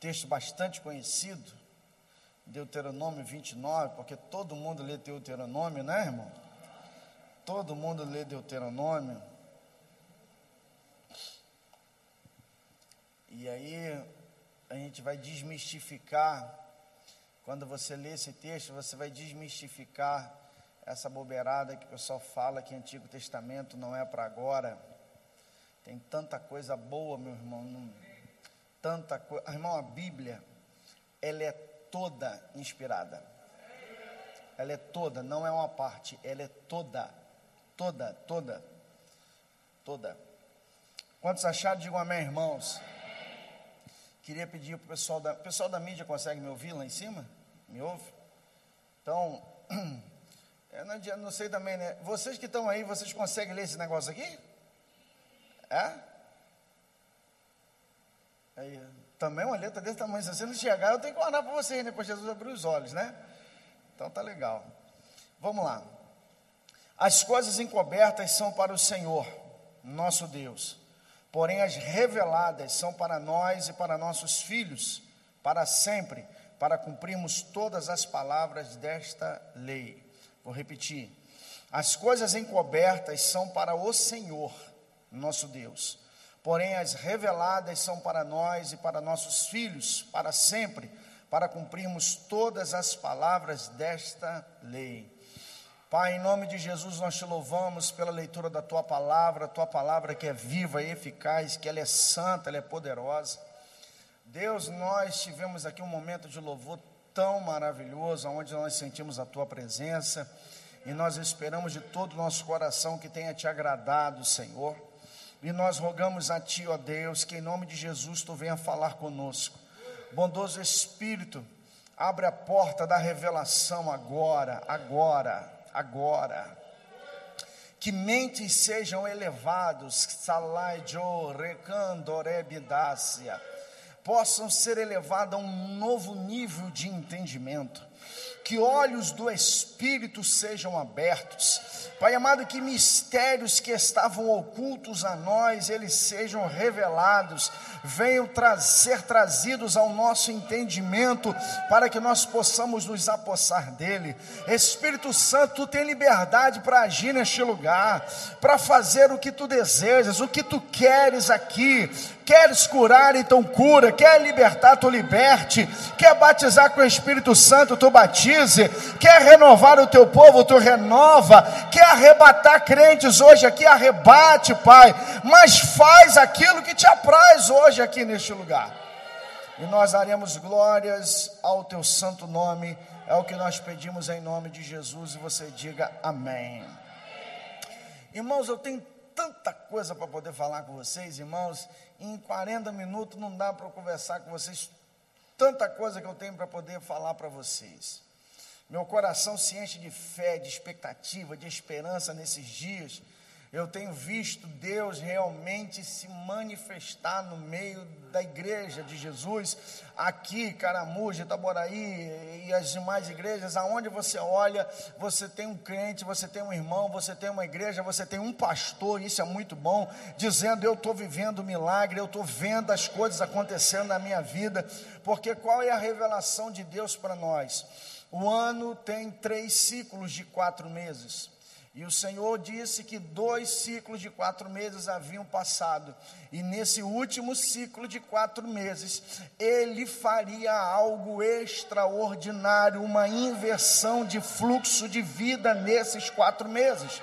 texto bastante conhecido, Deuteronômio 29, porque todo mundo lê Deuteronômio, né, irmão? Todo mundo lê Deuteronômio. E aí a gente vai desmistificar. Quando você lê esse texto, você vai desmistificar essa bobeirada que o pessoal fala que Antigo Testamento não é para agora. Tem tanta coisa boa, meu irmão. Não, tanta coisa. Irmão, a Bíblia, ela é toda inspirada. Ela é toda, não é uma parte, ela é toda. Toda, toda. Toda. Quantos acharam, digam amém, irmãos. Queria pedir para o pessoal da. Pessoal da mídia consegue me ouvir lá em cima? Me ouve? Então, eu não, não sei também, né? Vocês que estão aí, vocês conseguem ler esse negócio aqui? É? Aí, também uma letra desse tamanho, se você não enxergar, eu tenho que orar para vocês, né? Para Jesus abrir os olhos, né? Então tá legal. Vamos lá. As coisas encobertas são para o Senhor, nosso Deus. Porém, as reveladas são para nós e para nossos filhos, para sempre, para cumprirmos todas as palavras desta lei. Vou repetir. As coisas encobertas são para o Senhor, nosso Deus porém as reveladas são para nós e para nossos filhos, para sempre, para cumprirmos todas as palavras desta lei. Pai, em nome de Jesus, nós te louvamos pela leitura da tua palavra, tua palavra que é viva e eficaz, que ela é santa, ela é poderosa. Deus, nós tivemos aqui um momento de louvor tão maravilhoso, onde nós sentimos a tua presença e nós esperamos de todo o nosso coração que tenha te agradado, Senhor. E nós rogamos a Ti, ó Deus, que em nome de Jesus Tu venha falar conosco. Bondoso Espírito, abre a porta da revelação agora, agora, agora. Que mentes sejam elevados, salaijo, recandorebidácia, possam ser elevadas a um novo nível de entendimento que olhos do Espírito sejam abertos. Pai amado, que mistérios que estavam ocultos a nós, eles sejam revelados, venham tra ser trazidos ao nosso entendimento, para que nós possamos nos apossar dele. Espírito Santo, tu tem liberdade para agir neste lugar, para fazer o que tu desejas, o que tu queres aqui. Queres curar, então cura. Quer libertar, tu liberte. Quer batizar com o Espírito Santo, tu batize. Quer renovar o teu povo, tu renova. Quer arrebatar crentes hoje aqui, arrebate, Pai. Mas faz aquilo que te apraz hoje aqui neste lugar. E nós daremos glórias ao teu santo nome. É o que nós pedimos em nome de Jesus. E você diga amém. Irmãos, eu tenho tanta coisa para poder falar com vocês, irmãos. Em 40 minutos não dá para conversar com vocês tanta coisa que eu tenho para poder falar para vocês. Meu coração se enche de fé, de expectativa, de esperança nesses dias eu tenho visto Deus realmente se manifestar no meio da igreja de Jesus, aqui, Caramuja, Itaboraí e as demais igrejas, aonde você olha, você tem um crente, você tem um irmão, você tem uma igreja, você tem um pastor, isso é muito bom, dizendo: Eu estou vivendo milagre, eu estou vendo as coisas acontecendo na minha vida, porque qual é a revelação de Deus para nós? O ano tem três ciclos de quatro meses. E o Senhor disse que dois ciclos de quatro meses haviam passado, e nesse último ciclo de quatro meses, Ele faria algo extraordinário, uma inversão de fluxo de vida nesses quatro meses.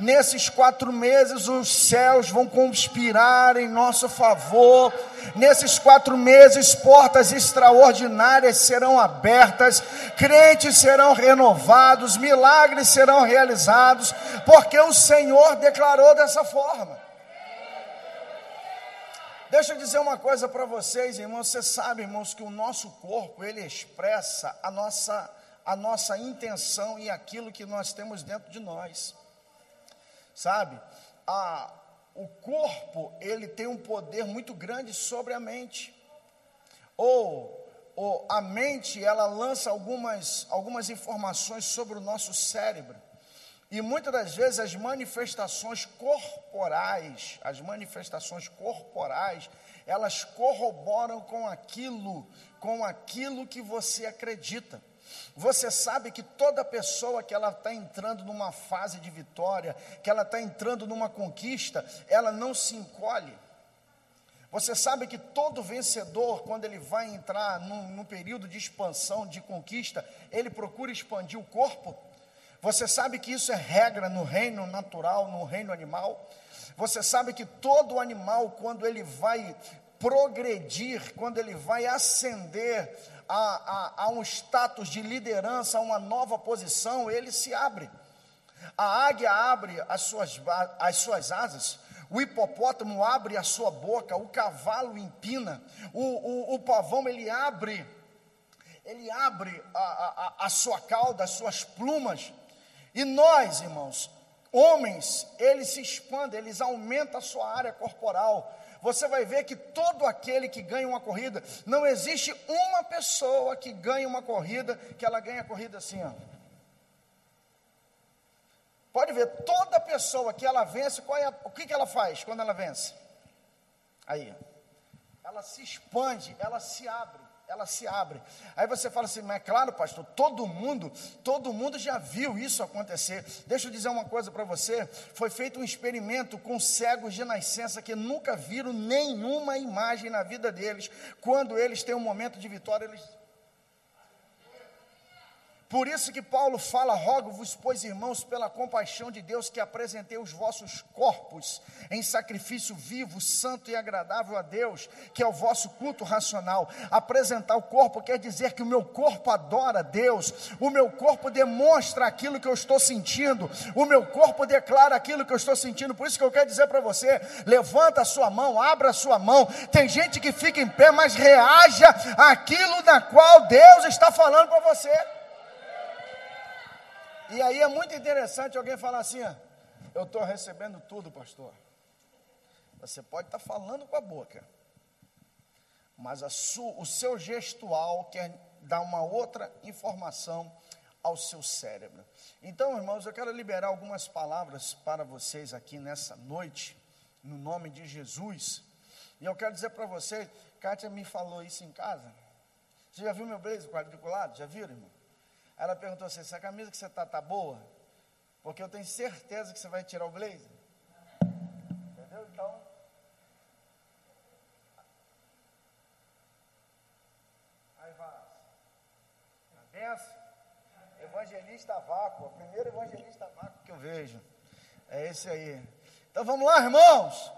Nesses quatro meses, os céus vão conspirar em nosso favor. Nesses quatro meses, portas extraordinárias serão abertas, crentes serão renovados, milagres serão realizados, porque o Senhor declarou dessa forma. Deixa eu dizer uma coisa para vocês, irmãos. Você sabe, irmãos, que o nosso corpo ele expressa a nossa a nossa intenção e aquilo que nós temos dentro de nós sabe? A, o corpo, ele tem um poder muito grande sobre a mente. Ou, ou a mente, ela lança algumas, algumas informações sobre o nosso cérebro. E muitas das vezes as manifestações corporais, as manifestações corporais, elas corroboram com aquilo, com aquilo que você acredita. Você sabe que toda pessoa que ela está entrando numa fase de vitória, que ela está entrando numa conquista, ela não se encolhe. Você sabe que todo vencedor, quando ele vai entrar num, num período de expansão, de conquista, ele procura expandir o corpo. Você sabe que isso é regra no reino natural, no reino animal. Você sabe que todo animal, quando ele vai progredir, quando ele vai ascender a, a, a um status de liderança, a uma nova posição, ele se abre. A águia abre as suas, as suas asas, o hipopótamo abre a sua boca, o cavalo empina, o, o, o pavão ele abre, ele abre a, a, a sua cauda, as suas plumas, e nós, irmãos, homens, eles se expandem, eles aumentam a sua área corporal, você vai ver que todo aquele que ganha uma corrida, não existe uma pessoa que ganha uma corrida, que ela ganha a corrida assim, ó. Pode ver, toda pessoa que ela vence, é a, o que, que ela faz quando ela vence? Aí, ela se expande, ela se abre ela se abre. Aí você fala assim, mas é claro, pastor, todo mundo, todo mundo já viu isso acontecer. Deixa eu dizer uma coisa para você: foi feito um experimento com cegos de nascença que nunca viram nenhuma imagem na vida deles. Quando eles têm um momento de vitória, eles por isso que Paulo fala: rogo-vos, pois irmãos, pela compaixão de Deus, que apresentei os vossos corpos em sacrifício vivo, santo e agradável a Deus, que é o vosso culto racional. Apresentar o corpo quer dizer que o meu corpo adora Deus, o meu corpo demonstra aquilo que eu estou sentindo, o meu corpo declara aquilo que eu estou sentindo. Por isso que eu quero dizer para você: levanta a sua mão, abra a sua mão. Tem gente que fica em pé, mas reaja àquilo na qual Deus está falando para você. E aí é muito interessante alguém falar assim: eu estou recebendo tudo, pastor. Você pode estar tá falando com a boca, mas o seu gestual quer dar uma outra informação ao seu cérebro. Então, irmãos, eu quero liberar algumas palavras para vocês aqui nessa noite, no nome de Jesus. E eu quero dizer para vocês, Kátia me falou isso em casa. Você já viu meu blazer quadriculado? Já viram, irmão? Ela perguntou assim: essa camisa que você está tá boa? Porque eu tenho certeza que você vai tirar o blazer. Entendeu? Então. Aí vai. Benção. Evangelista vácuo. O primeiro evangelista vácuo que eu vejo. É esse aí. Então vamos lá, irmãos.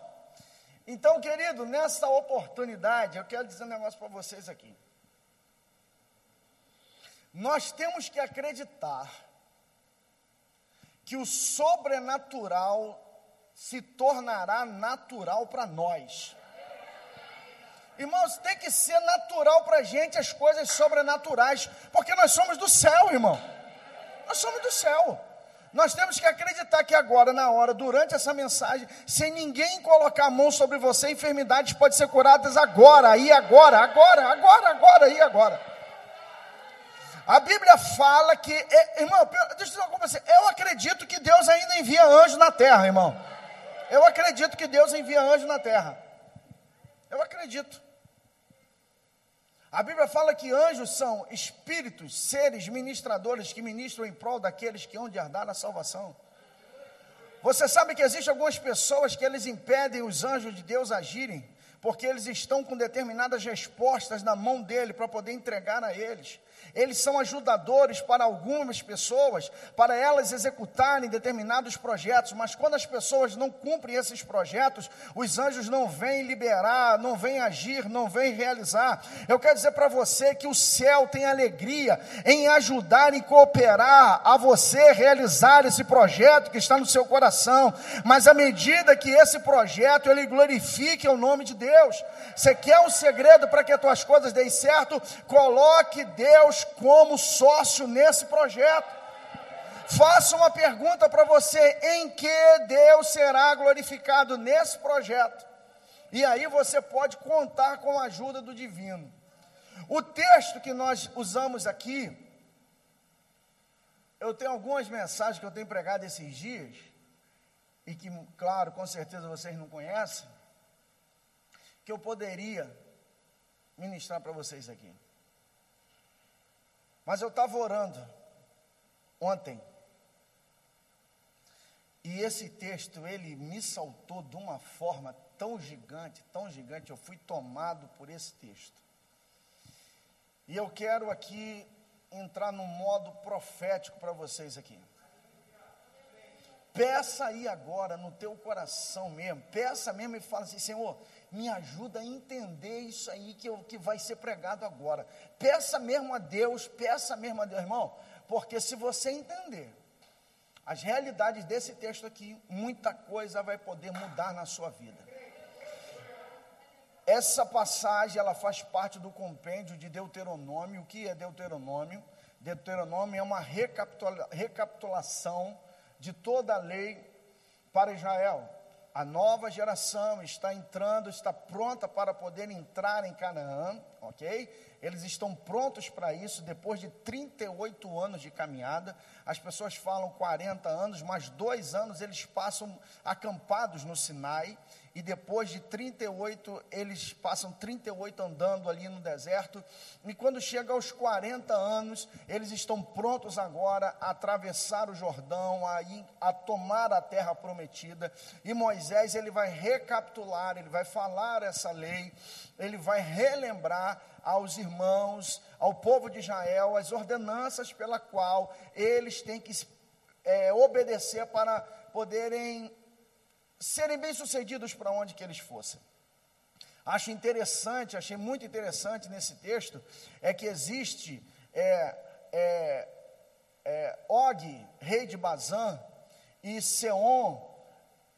Então, querido, nessa oportunidade, eu quero dizer um negócio para vocês aqui. Nós temos que acreditar que o sobrenatural se tornará natural para nós. Irmãos, tem que ser natural para a gente as coisas sobrenaturais, porque nós somos do céu, irmão. Nós somos do céu. Nós temos que acreditar que agora, na hora, durante essa mensagem, sem ninguém colocar a mão sobre você, enfermidades podem ser curadas agora, aí, agora, agora, agora, agora, aí, agora. A Bíblia fala que, é, irmão, deixa eu dizer uma coisa. Eu acredito que Deus ainda envia anjo na terra, irmão. Eu acredito que Deus envia anjo na terra. Eu acredito. A Bíblia fala que anjos são espíritos, seres ministradores que ministram em prol daqueles que hão de herdar a salvação. Você sabe que existem algumas pessoas que eles impedem os anjos de Deus agirem, porque eles estão com determinadas respostas na mão dele para poder entregar a eles. Eles são ajudadores para algumas pessoas, para elas executarem determinados projetos, mas quando as pessoas não cumprem esses projetos, os anjos não vêm liberar, não vêm agir, não vêm realizar. Eu quero dizer para você que o céu tem alegria em ajudar e cooperar a você realizar esse projeto que está no seu coração, mas à medida que esse projeto ele glorifique o nome de Deus. Você quer um segredo para que as tuas coisas deem certo? Coloque Deus como sócio nesse projeto. Faça uma pergunta para você: em que Deus será glorificado nesse projeto? E aí você pode contar com a ajuda do divino. O texto que nós usamos aqui, eu tenho algumas mensagens que eu tenho pregado esses dias, e que, claro, com certeza vocês não conhecem. que eu poderia ministrar para vocês aqui. Mas eu estava orando ontem. E esse texto, ele me saltou de uma forma tão gigante, tão gigante, eu fui tomado por esse texto. E eu quero aqui entrar no modo profético para vocês aqui. Peça aí agora no teu coração mesmo, peça mesmo e fala assim: Senhor, me ajuda a entender isso aí que, eu, que vai ser pregado agora. Peça mesmo a Deus, peça mesmo a Deus, irmão, porque se você entender as realidades desse texto aqui, muita coisa vai poder mudar na sua vida. Essa passagem, ela faz parte do compêndio de Deuteronômio. O que é Deuteronômio? Deuteronômio é uma recapitula recapitulação de toda a lei para Israel. A nova geração está entrando, está pronta para poder entrar em Canaã, ok? eles estão prontos para isso depois de 38 anos de caminhada. As pessoas falam 40 anos, mas dois anos eles passam acampados no Sinai e depois de 38, eles passam 38 andando ali no deserto, e quando chega aos 40 anos, eles estão prontos agora a atravessar o Jordão, a, ir, a tomar a terra prometida, e Moisés ele vai recapitular, ele vai falar essa lei, ele vai relembrar aos irmãos, ao povo de Israel, as ordenanças pela qual eles têm que é, obedecer para poderem serem bem-sucedidos para onde que eles fossem. Acho interessante, achei muito interessante nesse texto, é que existe é, é, é, Og, rei de Bazã, e Seon,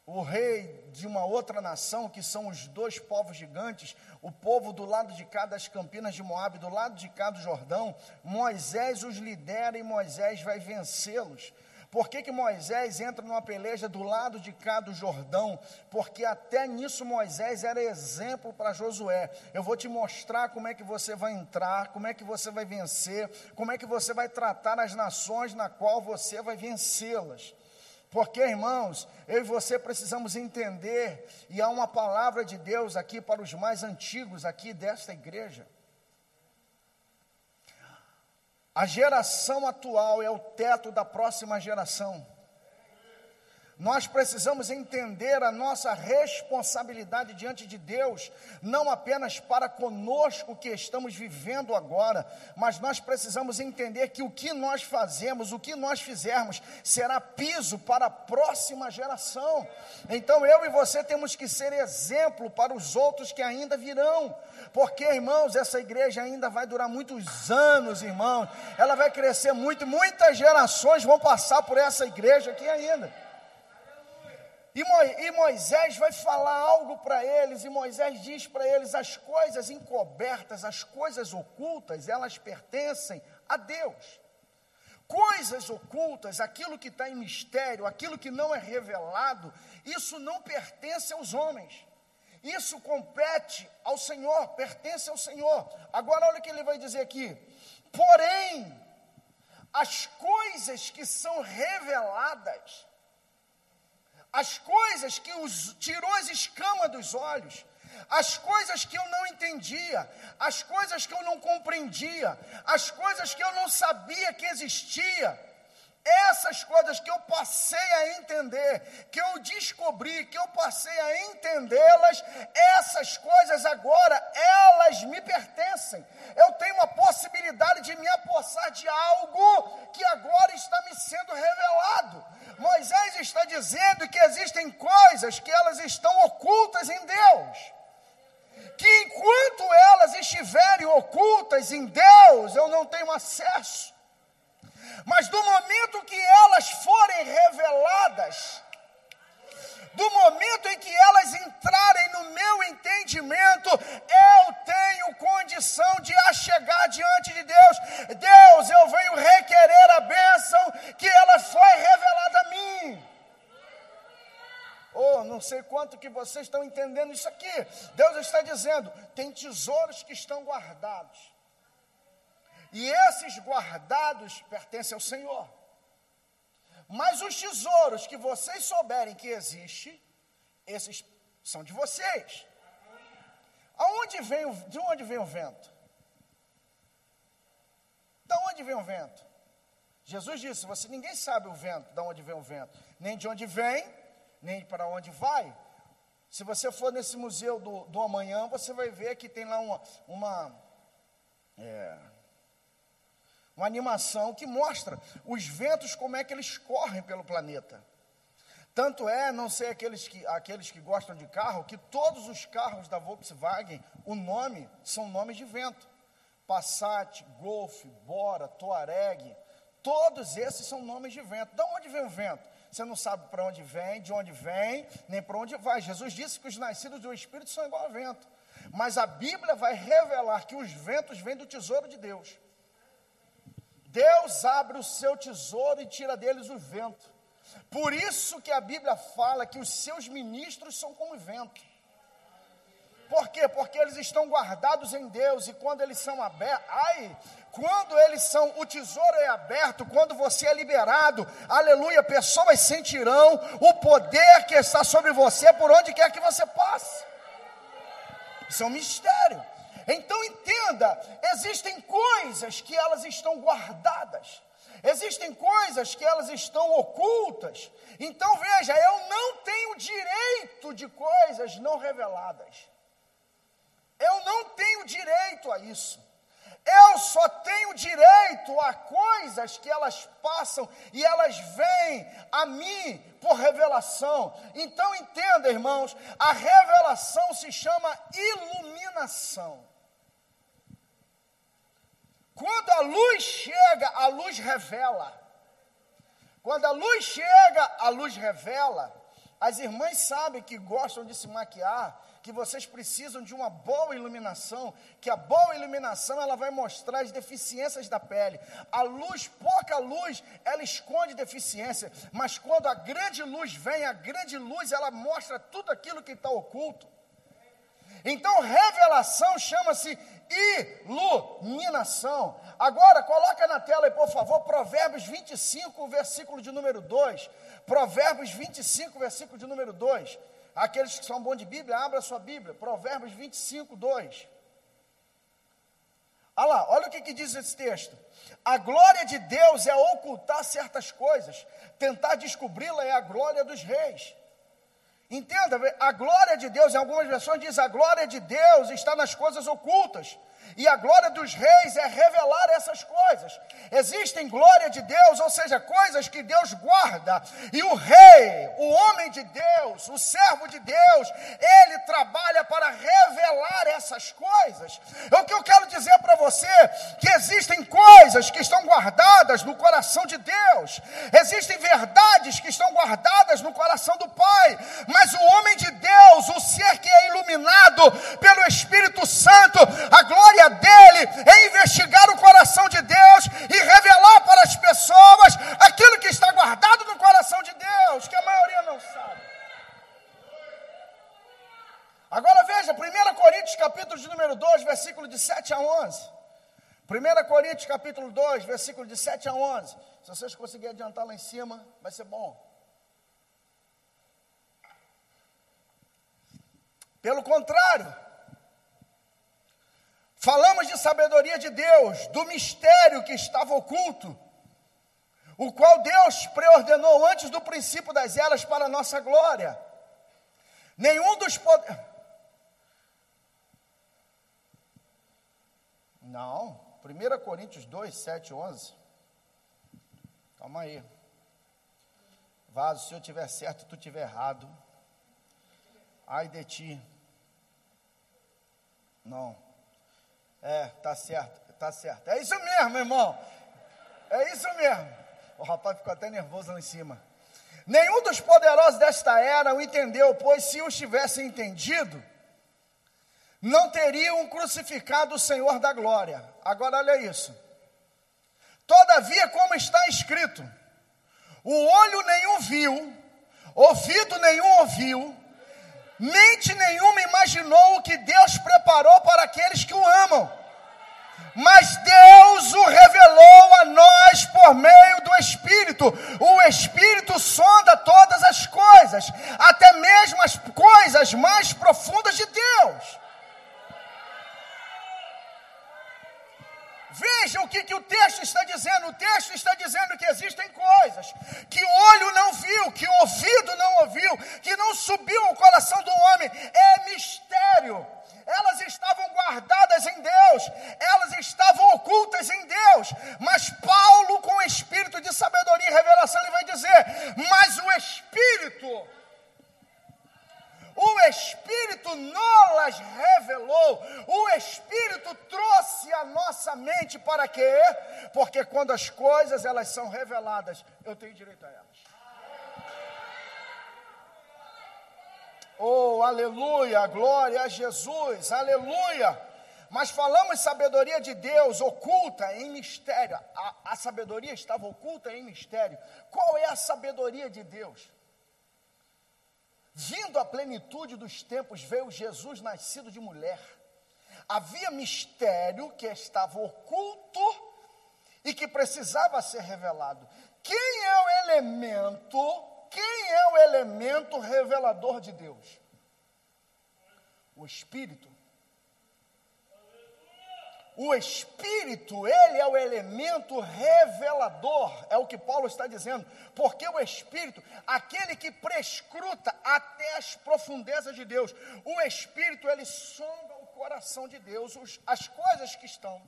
o rei de uma outra nação, que são os dois povos gigantes, o povo do lado de cá das campinas de Moabe, do lado de cá do Jordão, Moisés os lidera e Moisés vai vencê-los. Por que, que Moisés entra numa peleja do lado de cá do Jordão? Porque até nisso Moisés era exemplo para Josué. Eu vou te mostrar como é que você vai entrar, como é que você vai vencer, como é que você vai tratar as nações na qual você vai vencê-las. Porque, irmãos, eu e você precisamos entender, e há uma palavra de Deus aqui para os mais antigos aqui desta igreja. A geração atual é o teto da próxima geração. Nós precisamos entender a nossa responsabilidade diante de Deus, não apenas para conosco que estamos vivendo agora, mas nós precisamos entender que o que nós fazemos, o que nós fizermos, será piso para a próxima geração. Então eu e você temos que ser exemplo para os outros que ainda virão, porque irmãos, essa igreja ainda vai durar muitos anos, irmãos, ela vai crescer muito, muitas gerações vão passar por essa igreja aqui ainda. E Moisés vai falar algo para eles, e Moisés diz para eles: as coisas encobertas, as coisas ocultas, elas pertencem a Deus. Coisas ocultas, aquilo que está em mistério, aquilo que não é revelado, isso não pertence aos homens. Isso compete ao Senhor, pertence ao Senhor. Agora, olha o que ele vai dizer aqui. Porém, as coisas que são reveladas, as coisas que os, tirou as escamas dos olhos, as coisas que eu não entendia, as coisas que eu não compreendia, as coisas que eu não sabia que existia, essas coisas que eu passei a entender, que eu descobri, que eu passei a entendê-las, essas coisas agora, elas me pertencem. Eu tenho a possibilidade de me apossar de algo que agora está me sendo revelado. Moisés está dizendo que existem coisas que elas estão ocultas em Deus. Que enquanto elas estiverem ocultas em Deus, eu não tenho acesso. Mas do momento que elas forem reveladas, do momento em que elas entrarem no meu entendimento, eu tenho condição de a chegar diante de Deus. Deus, eu venho requerer a bênção que ela foi revelada a mim. Oh, não sei quanto que vocês estão entendendo isso aqui. Deus está dizendo: tem tesouros que estão guardados. E esses guardados pertencem ao Senhor. Mas os tesouros que vocês souberem que existe, esses são de vocês. Aonde vem o, de onde vem o vento? De onde vem o vento? Jesus disse: você ninguém sabe o vento, de onde vem o vento, nem de onde vem, nem para onde vai. Se você for nesse museu do, do amanhã, você vai ver que tem lá uma, uma, é, uma animação que mostra os ventos, como é que eles correm pelo planeta. Tanto é, não sei aqueles que, aqueles que gostam de carro, que todos os carros da Volkswagen, o nome são nomes de vento. Passat, Golf, Bora, Touareg, todos esses são nomes de vento. De onde vem o vento? Você não sabe para onde vem, de onde vem, nem para onde vai. Jesus disse que os nascidos do Espírito são igual a vento. Mas a Bíblia vai revelar que os ventos vêm do tesouro de Deus. Deus abre o seu tesouro e tira deles o vento. Por isso que a Bíblia fala que os seus ministros são como vento. Por quê? Porque eles estão guardados em Deus e quando eles são abertos, ai, quando eles são, o tesouro é aberto, quando você é liberado, aleluia, pessoas sentirão o poder que está sobre você por onde quer que você passe. Isso é um mistério. Então entenda, existem coisas que elas estão guardadas. Existem coisas que elas estão ocultas. Então veja, eu não tenho direito de coisas não reveladas. Eu não tenho direito a isso. Eu só tenho direito a coisas que elas passam e elas vêm a mim por revelação. Então entenda, irmãos, a revelação se chama iluminação. Quando a luz chega, a luz revela. Quando a luz chega, a luz revela. As irmãs sabem que gostam de se maquiar, que vocês precisam de uma boa iluminação, que a boa iluminação ela vai mostrar as deficiências da pele. A luz, pouca luz, ela esconde deficiência, mas quando a grande luz vem, a grande luz ela mostra tudo aquilo que está oculto. Então, revelação chama-se iluminação. Agora, coloca na tela aí, por favor, Provérbios 25, versículo de número 2. Provérbios 25, versículo de número 2. Aqueles que são bons de Bíblia, abra sua Bíblia. Provérbios 25, 2. Olha lá, olha o que, que diz esse texto. A glória de Deus é ocultar certas coisas, tentar descobri-la é a glória dos reis. Entenda, a glória de Deus, em algumas versões diz, a glória de Deus está nas coisas ocultas. E a glória dos reis é revelar essas coisas. Existem glória de Deus, ou seja, coisas que Deus guarda. E o rei, o homem de Deus, o servo de Deus, ele trabalha para revelar essas coisas. É o que eu quero dizer para você, que existem coisas que estão guardadas no coração de Deus. Existem verdades que estão guardadas no coração do Pai. Mas o homem de Deus, o ser que é iluminado pelo Espírito Santo, a glória glória dele é investigar o coração de Deus e revelar para as pessoas aquilo que está guardado no coração de Deus, que a maioria não sabe. Agora veja, 1 Coríntios capítulo de número 2, versículo de 7 a 11. 1 Coríntios capítulo 2, versículo de 7 a 11. Se vocês conseguirem adiantar lá em cima, vai ser bom. Pelo contrário, Falamos de sabedoria de Deus, do mistério que estava oculto, o qual Deus preordenou antes do princípio das eras para a nossa glória. Nenhum dos poderes. Não, 1 Coríntios 2, 7, 11. Calma aí. Vaso, se eu tiver certo e tu tiver errado, ai de ti. Não. É, tá certo, tá certo. É isso mesmo, irmão. É isso mesmo. O rapaz ficou até nervoso lá em cima. Nenhum dos poderosos desta era o entendeu, pois se os tivessem entendido, não teriam crucificado o Senhor da glória. Agora olha isso. Todavia, como está escrito, o olho nenhum viu, ouvido nenhum ouviu, mente nenhuma imaginou o que Deus preparou para aqueles que o amam. Mas Deus o revelou a nós por meio do Espírito. O Espírito sonda todas as coisas, até mesmo as coisas mais profundas de Deus. Veja o que, que o texto está dizendo. O texto está dizendo que existem coisas que o olho não viu, que o ouvido não ouviu, que não subiu ao coração do homem. É mistério. Elas estavam guardadas em Deus, elas estavam ocultas em Deus. Mas Paulo, com o espírito de sabedoria e revelação, ele vai dizer: Mas o Espírito o Espírito nolas revelou, o Espírito trouxe a nossa mente para quê? Porque quando as coisas elas são reveladas, eu tenho direito a elas. Oh, aleluia, glória a Jesus, aleluia. Mas falamos sabedoria de Deus oculta em mistério. A, a sabedoria estava oculta em mistério. Qual é a sabedoria de Deus? Vindo à plenitude dos tempos, veio Jesus nascido de mulher. Havia mistério que estava oculto e que precisava ser revelado. Quem é o elemento? Quem é o elemento revelador de Deus? O Espírito. O Espírito, ele é o elemento revelador, é o que Paulo está dizendo, porque o Espírito, aquele que prescruta até as profundezas de Deus, o Espírito, ele sonda o coração de Deus, os, as coisas que estão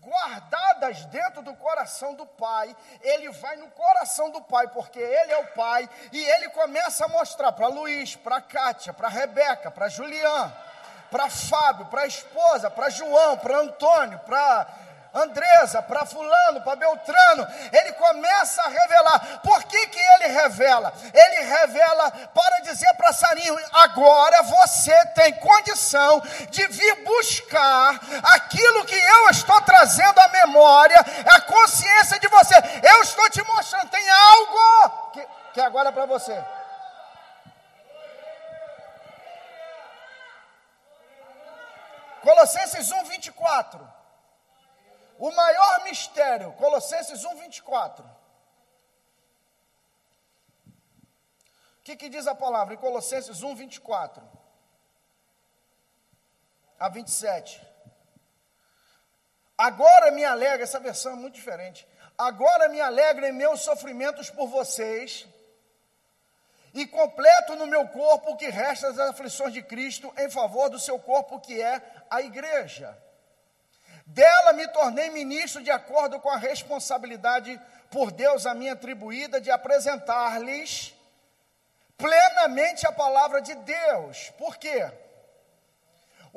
guardadas dentro do coração do Pai, ele vai no coração do Pai, porque ele é o Pai, e ele começa a mostrar para Luiz, para Kátia, para Rebeca, para Julián, para Fábio, para a esposa, para João, para Antônio, para Andresa, para fulano, para Beltrano, ele começa a revelar. Por que, que ele revela? Ele revela para dizer para Sarinho: agora você tem condição de vir buscar aquilo que eu estou trazendo à memória, a consciência de você. Eu estou te mostrando, tem algo que, que agora é para você. Colossenses 1, 24. O maior mistério, Colossenses 1, 24. O que, que diz a palavra em Colossenses 1, 24 a 27? Agora me alegra, essa versão é muito diferente. Agora me alegra em meus sofrimentos por vocês, e completo no meu corpo o que resta das aflições de Cristo em favor do seu corpo, que é a igreja. Dela me tornei ministro de acordo com a responsabilidade por Deus a mim atribuída de apresentar-lhes plenamente a palavra de Deus. Por quê?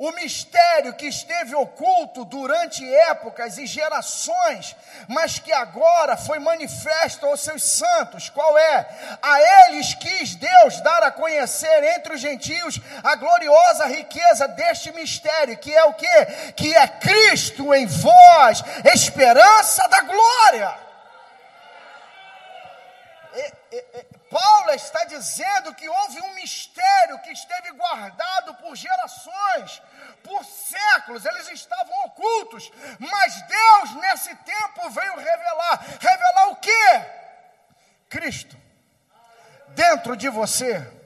O mistério que esteve oculto durante épocas e gerações, mas que agora foi manifesto aos seus santos, qual é? A eles quis Deus dar a conhecer entre os gentios a gloriosa riqueza deste mistério, que é o que? Que é Cristo em vós, esperança da glória. Paulo está dizendo que houve um mistério que esteve guardado por gerações, por séculos, eles estavam ocultos, mas Deus nesse tempo veio revelar. Revelar o que? Cristo dentro de você.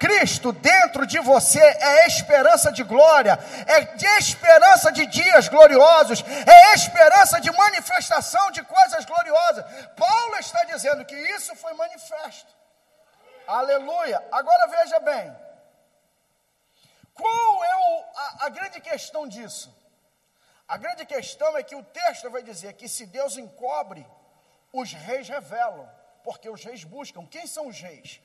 Cristo dentro de você é esperança de glória, é de esperança de dias gloriosos, é esperança de manifestação de coisas gloriosas. Paulo está dizendo que isso foi manifesto. Aleluia. Agora veja bem. Qual é o, a, a grande questão disso? A grande questão é que o texto vai dizer que se Deus encobre, os reis revelam, porque os reis buscam. Quem são os reis?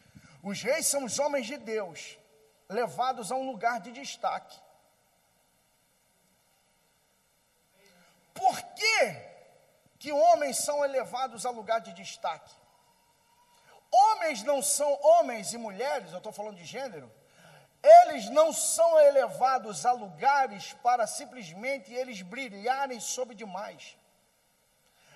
Os reis são os homens de Deus, levados a um lugar de destaque. Por que, que homens são elevados a lugar de destaque? Homens não são homens e mulheres, eu estou falando de gênero, eles não são elevados a lugares para simplesmente eles brilharem sobre demais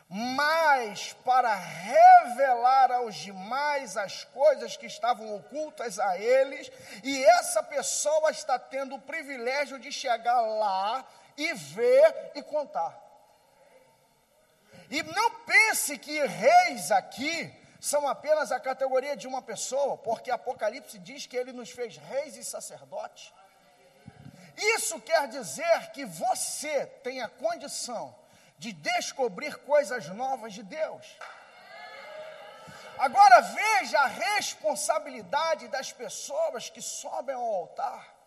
mas para revelar aos demais as coisas que estavam ocultas a eles, e essa pessoa está tendo o privilégio de chegar lá e ver e contar. E não pense que reis aqui são apenas a categoria de uma pessoa, porque Apocalipse diz que ele nos fez reis e sacerdotes. Isso quer dizer que você tem a condição de descobrir coisas novas de Deus. Agora veja a responsabilidade das pessoas que sobem ao altar.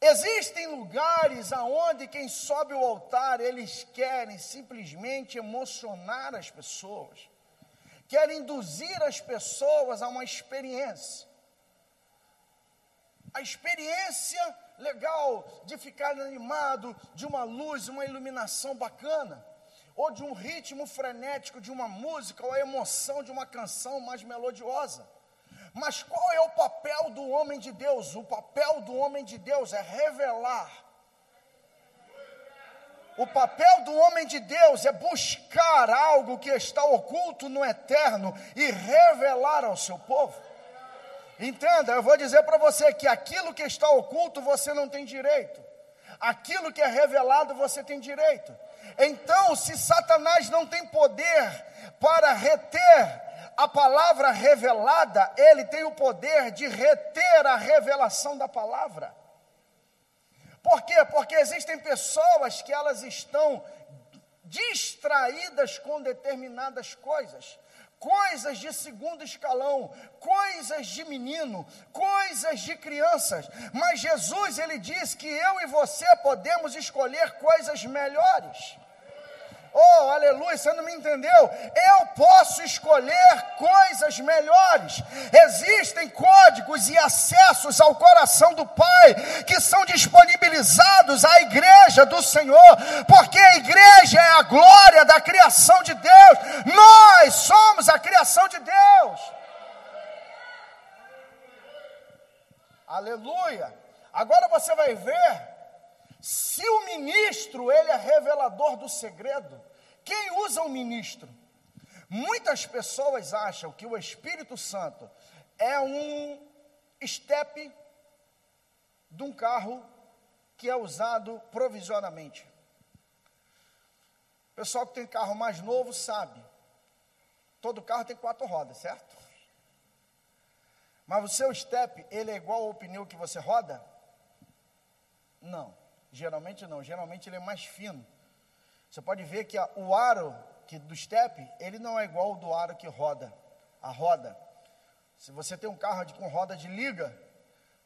Existem lugares aonde quem sobe ao altar, eles querem simplesmente emocionar as pessoas, querem induzir as pessoas a uma experiência. A experiência legal de ficar animado, de uma luz, uma iluminação bacana, ou de um ritmo frenético de uma música, ou a emoção de uma canção mais melodiosa. Mas qual é o papel do homem de Deus? O papel do homem de Deus é revelar. O papel do homem de Deus é buscar algo que está oculto no eterno e revelar ao seu povo. Entenda, eu vou dizer para você que aquilo que está oculto você não tem direito, aquilo que é revelado você tem direito. Então, se Satanás não tem poder para reter a palavra revelada, ele tem o poder de reter a revelação da palavra. Por quê? Porque existem pessoas que elas estão distraídas com determinadas coisas, coisas de segundo escalão, coisas de menino, coisas de crianças. Mas Jesus ele diz que eu e você podemos escolher coisas melhores. Oh, aleluia, você não me entendeu? Eu posso escolher coisas melhores. Existem códigos e acessos ao coração do Pai que são disponibilizados à igreja do Senhor, porque a igreja é a glória da criação de Deus. Nós somos a criação de Deus. Aleluia. Agora você vai ver se o ministro, ele é revelador do segredo, quem usa o ministro? Muitas pessoas acham que o Espírito Santo é um estepe de um carro que é usado provisoriamente. O pessoal que tem carro mais novo sabe. Todo carro tem quatro rodas, certo? Mas o seu step, ele é igual ao pneu que você roda? Não. Geralmente não, geralmente ele é mais fino. Você pode ver que a, o aro que do step, ele não é igual ao do aro que roda, a roda. Se você tem um carro de, com roda de liga,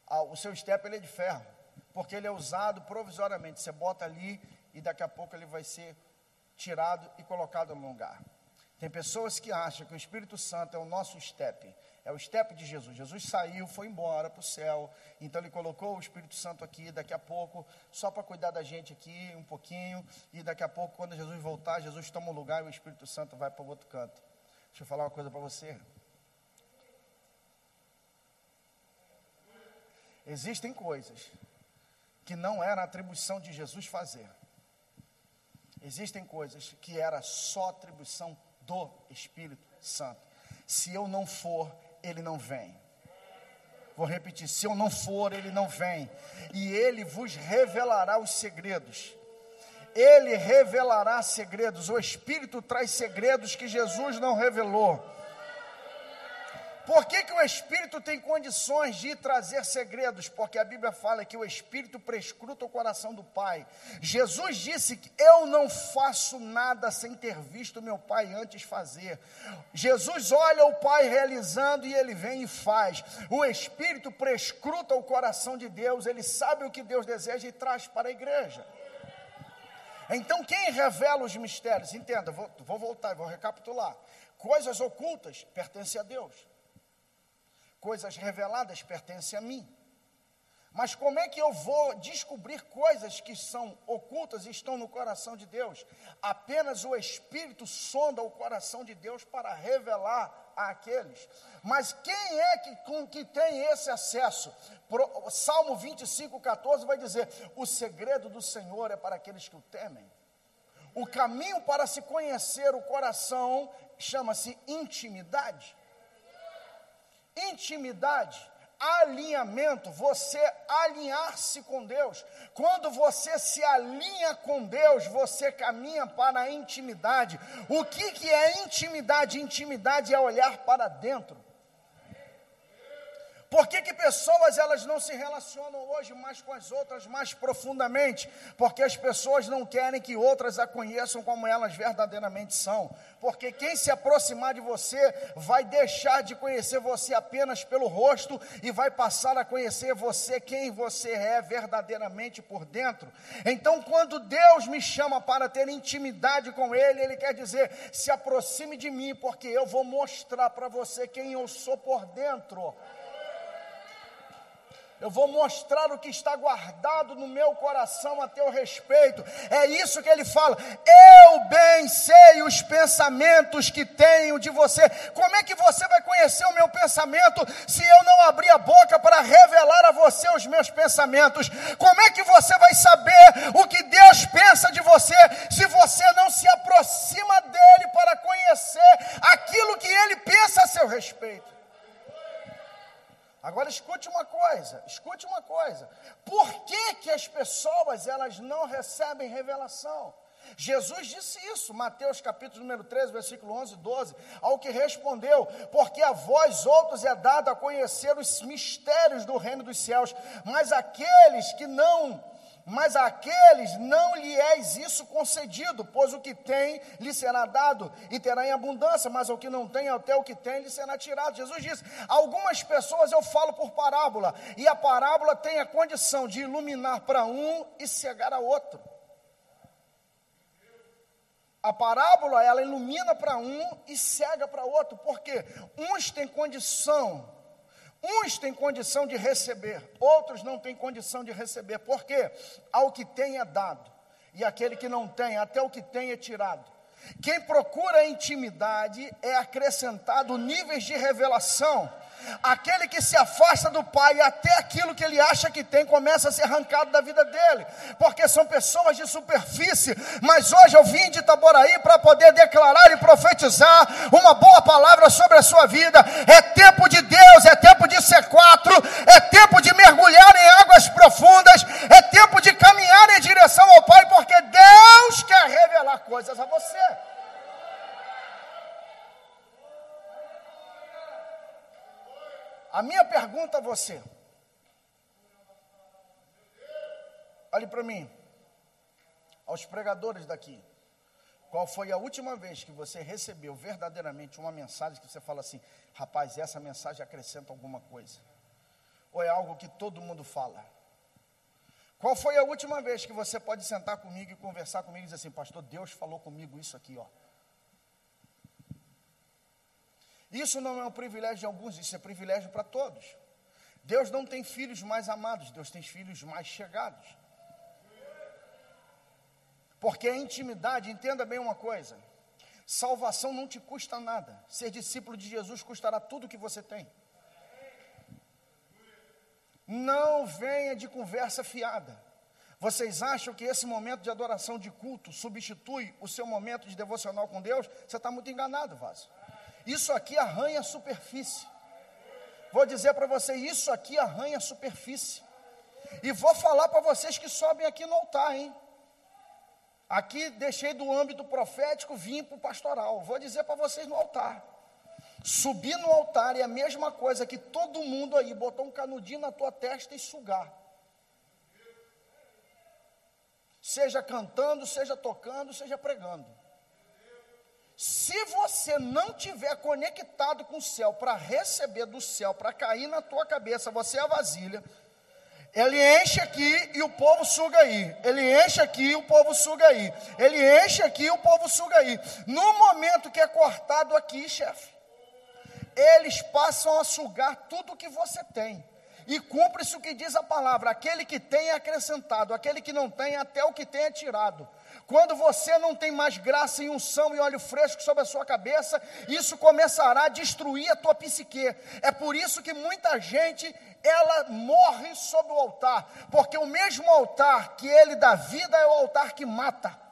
a, o seu step ele é de ferro, porque ele é usado provisoriamente. Você bota ali e daqui a pouco ele vai ser tirado e colocado no lugar. Tem pessoas que acham que o Espírito Santo é o nosso step, é o step de Jesus. Jesus saiu, foi embora para o céu, então ele colocou o Espírito Santo aqui, daqui a pouco, só para cuidar da gente aqui um pouquinho, e daqui a pouco, quando Jesus voltar, Jesus toma o lugar e o Espírito Santo vai para o outro canto. Deixa eu falar uma coisa para você. Existem coisas que não era atribuição de Jesus fazer. Existem coisas que era só atribuição do Espírito Santo. Se eu não for, ele não vem. Vou repetir: se eu não for, ele não vem. E ele vos revelará os segredos. Ele revelará segredos. O Espírito traz segredos que Jesus não revelou. Por que, que o Espírito tem condições de trazer segredos? Porque a Bíblia fala que o Espírito prescruta o coração do Pai. Jesus disse que eu não faço nada sem ter visto meu Pai antes fazer. Jesus olha o Pai realizando e ele vem e faz. O Espírito prescruta o coração de Deus, ele sabe o que Deus deseja e traz para a igreja. Então, quem revela os mistérios? Entenda, vou, vou voltar, vou recapitular. Coisas ocultas pertencem a Deus coisas reveladas pertencem a mim. Mas como é que eu vou descobrir coisas que são ocultas e estão no coração de Deus? Apenas o Espírito sonda o coração de Deus para revelar àqueles. Mas quem é que, com, que tem esse acesso? Pro, Salmo 25, 14 vai dizer: O segredo do Senhor é para aqueles que o temem. O caminho para se conhecer o coração chama-se intimidade intimidade, alinhamento, você alinhar-se com Deus. Quando você se alinha com Deus, você caminha para a intimidade. O que, que é intimidade? Intimidade é olhar para dentro. Por que, que pessoas elas não se relacionam hoje mais com as outras mais profundamente? Porque as pessoas não querem que outras a conheçam como elas verdadeiramente são. Porque quem se aproximar de você vai deixar de conhecer você apenas pelo rosto e vai passar a conhecer você quem você é verdadeiramente por dentro. Então, quando Deus me chama para ter intimidade com Ele, Ele quer dizer: se aproxime de mim, porque eu vou mostrar para você quem eu sou por dentro. Eu vou mostrar o que está guardado no meu coração a teu respeito. É isso que ele fala. Eu bem sei os pensamentos que tenho de você. Como é que você vai conhecer o meu pensamento se eu não abrir a boca para revelar a você os meus pensamentos? Como é que você vai saber o que Deus pensa de você se você não se aproxima dele para conhecer aquilo que ele pensa a seu respeito? Agora escute uma coisa, escute uma coisa. Por que, que as pessoas elas não recebem revelação? Jesus disse isso, Mateus capítulo número 13, versículo 11 e 12, ao que respondeu, porque a vós outros é dado a conhecer os mistérios do reino dos céus, mas aqueles que não mas àqueles não lhe és isso concedido, pois o que tem lhe será dado e terá em abundância, mas o que não tem, até o que tem lhe será tirado. Jesus disse: algumas pessoas eu falo por parábola, e a parábola tem a condição de iluminar para um e cegar a outro. A parábola ela ilumina para um e cega para outro, porque uns têm condição Uns têm condição de receber, outros não têm condição de receber. Por quê? Ao que tem é dado, e aquele que não tem, até o que tem é tirado. Quem procura intimidade é acrescentado níveis de revelação Aquele que se afasta do Pai, até aquilo que ele acha que tem, começa a ser arrancado da vida dele, porque são pessoas de superfície. Mas hoje eu vim de Itaboraí para poder declarar e profetizar uma boa palavra sobre a sua vida. É tempo de Deus, é tempo de ser quatro, é tempo de mergulhar em águas profundas, é tempo de caminhar em direção ao Pai, porque Deus quer revelar coisas a você. A minha pergunta a você. Olhe para mim. Aos pregadores daqui. Qual foi a última vez que você recebeu verdadeiramente uma mensagem que você fala assim: rapaz, essa mensagem acrescenta alguma coisa? Ou é algo que todo mundo fala? Qual foi a última vez que você pode sentar comigo e conversar comigo e dizer assim, pastor, Deus falou comigo isso aqui, ó. Isso não é um privilégio de alguns, isso é privilégio para todos. Deus não tem filhos mais amados, Deus tem filhos mais chegados. Porque a intimidade, entenda bem uma coisa: salvação não te custa nada, ser discípulo de Jesus custará tudo que você tem. Não venha de conversa fiada. Vocês acham que esse momento de adoração de culto substitui o seu momento de devocional com Deus? Você está muito enganado, vaso. Isso aqui arranha a superfície. Vou dizer para você, isso aqui arranha a superfície. E vou falar para vocês que sobem aqui no altar, hein? Aqui deixei do âmbito profético, vim para o pastoral. Vou dizer para vocês no altar. Subir no altar é a mesma coisa que todo mundo aí botar um canudinho na tua testa e sugar. Seja cantando, seja tocando, seja pregando. Se você não tiver conectado com o céu para receber do céu, para cair na tua cabeça, você é a vasilha. Ele enche aqui e o povo suga aí. Ele enche aqui e o povo suga aí. Ele enche aqui e o povo suga aí. No momento que é cortado aqui, chefe, eles passam a sugar tudo que você tem. E cumpre-se o que diz a palavra: aquele que tem é acrescentado, aquele que não tem, até o que tem é tirado. Quando você não tem mais graça e unção e óleo fresco sobre a sua cabeça, isso começará a destruir a tua psique. É por isso que muita gente ela morre sobre o altar, porque o mesmo altar que ele dá vida é o altar que mata.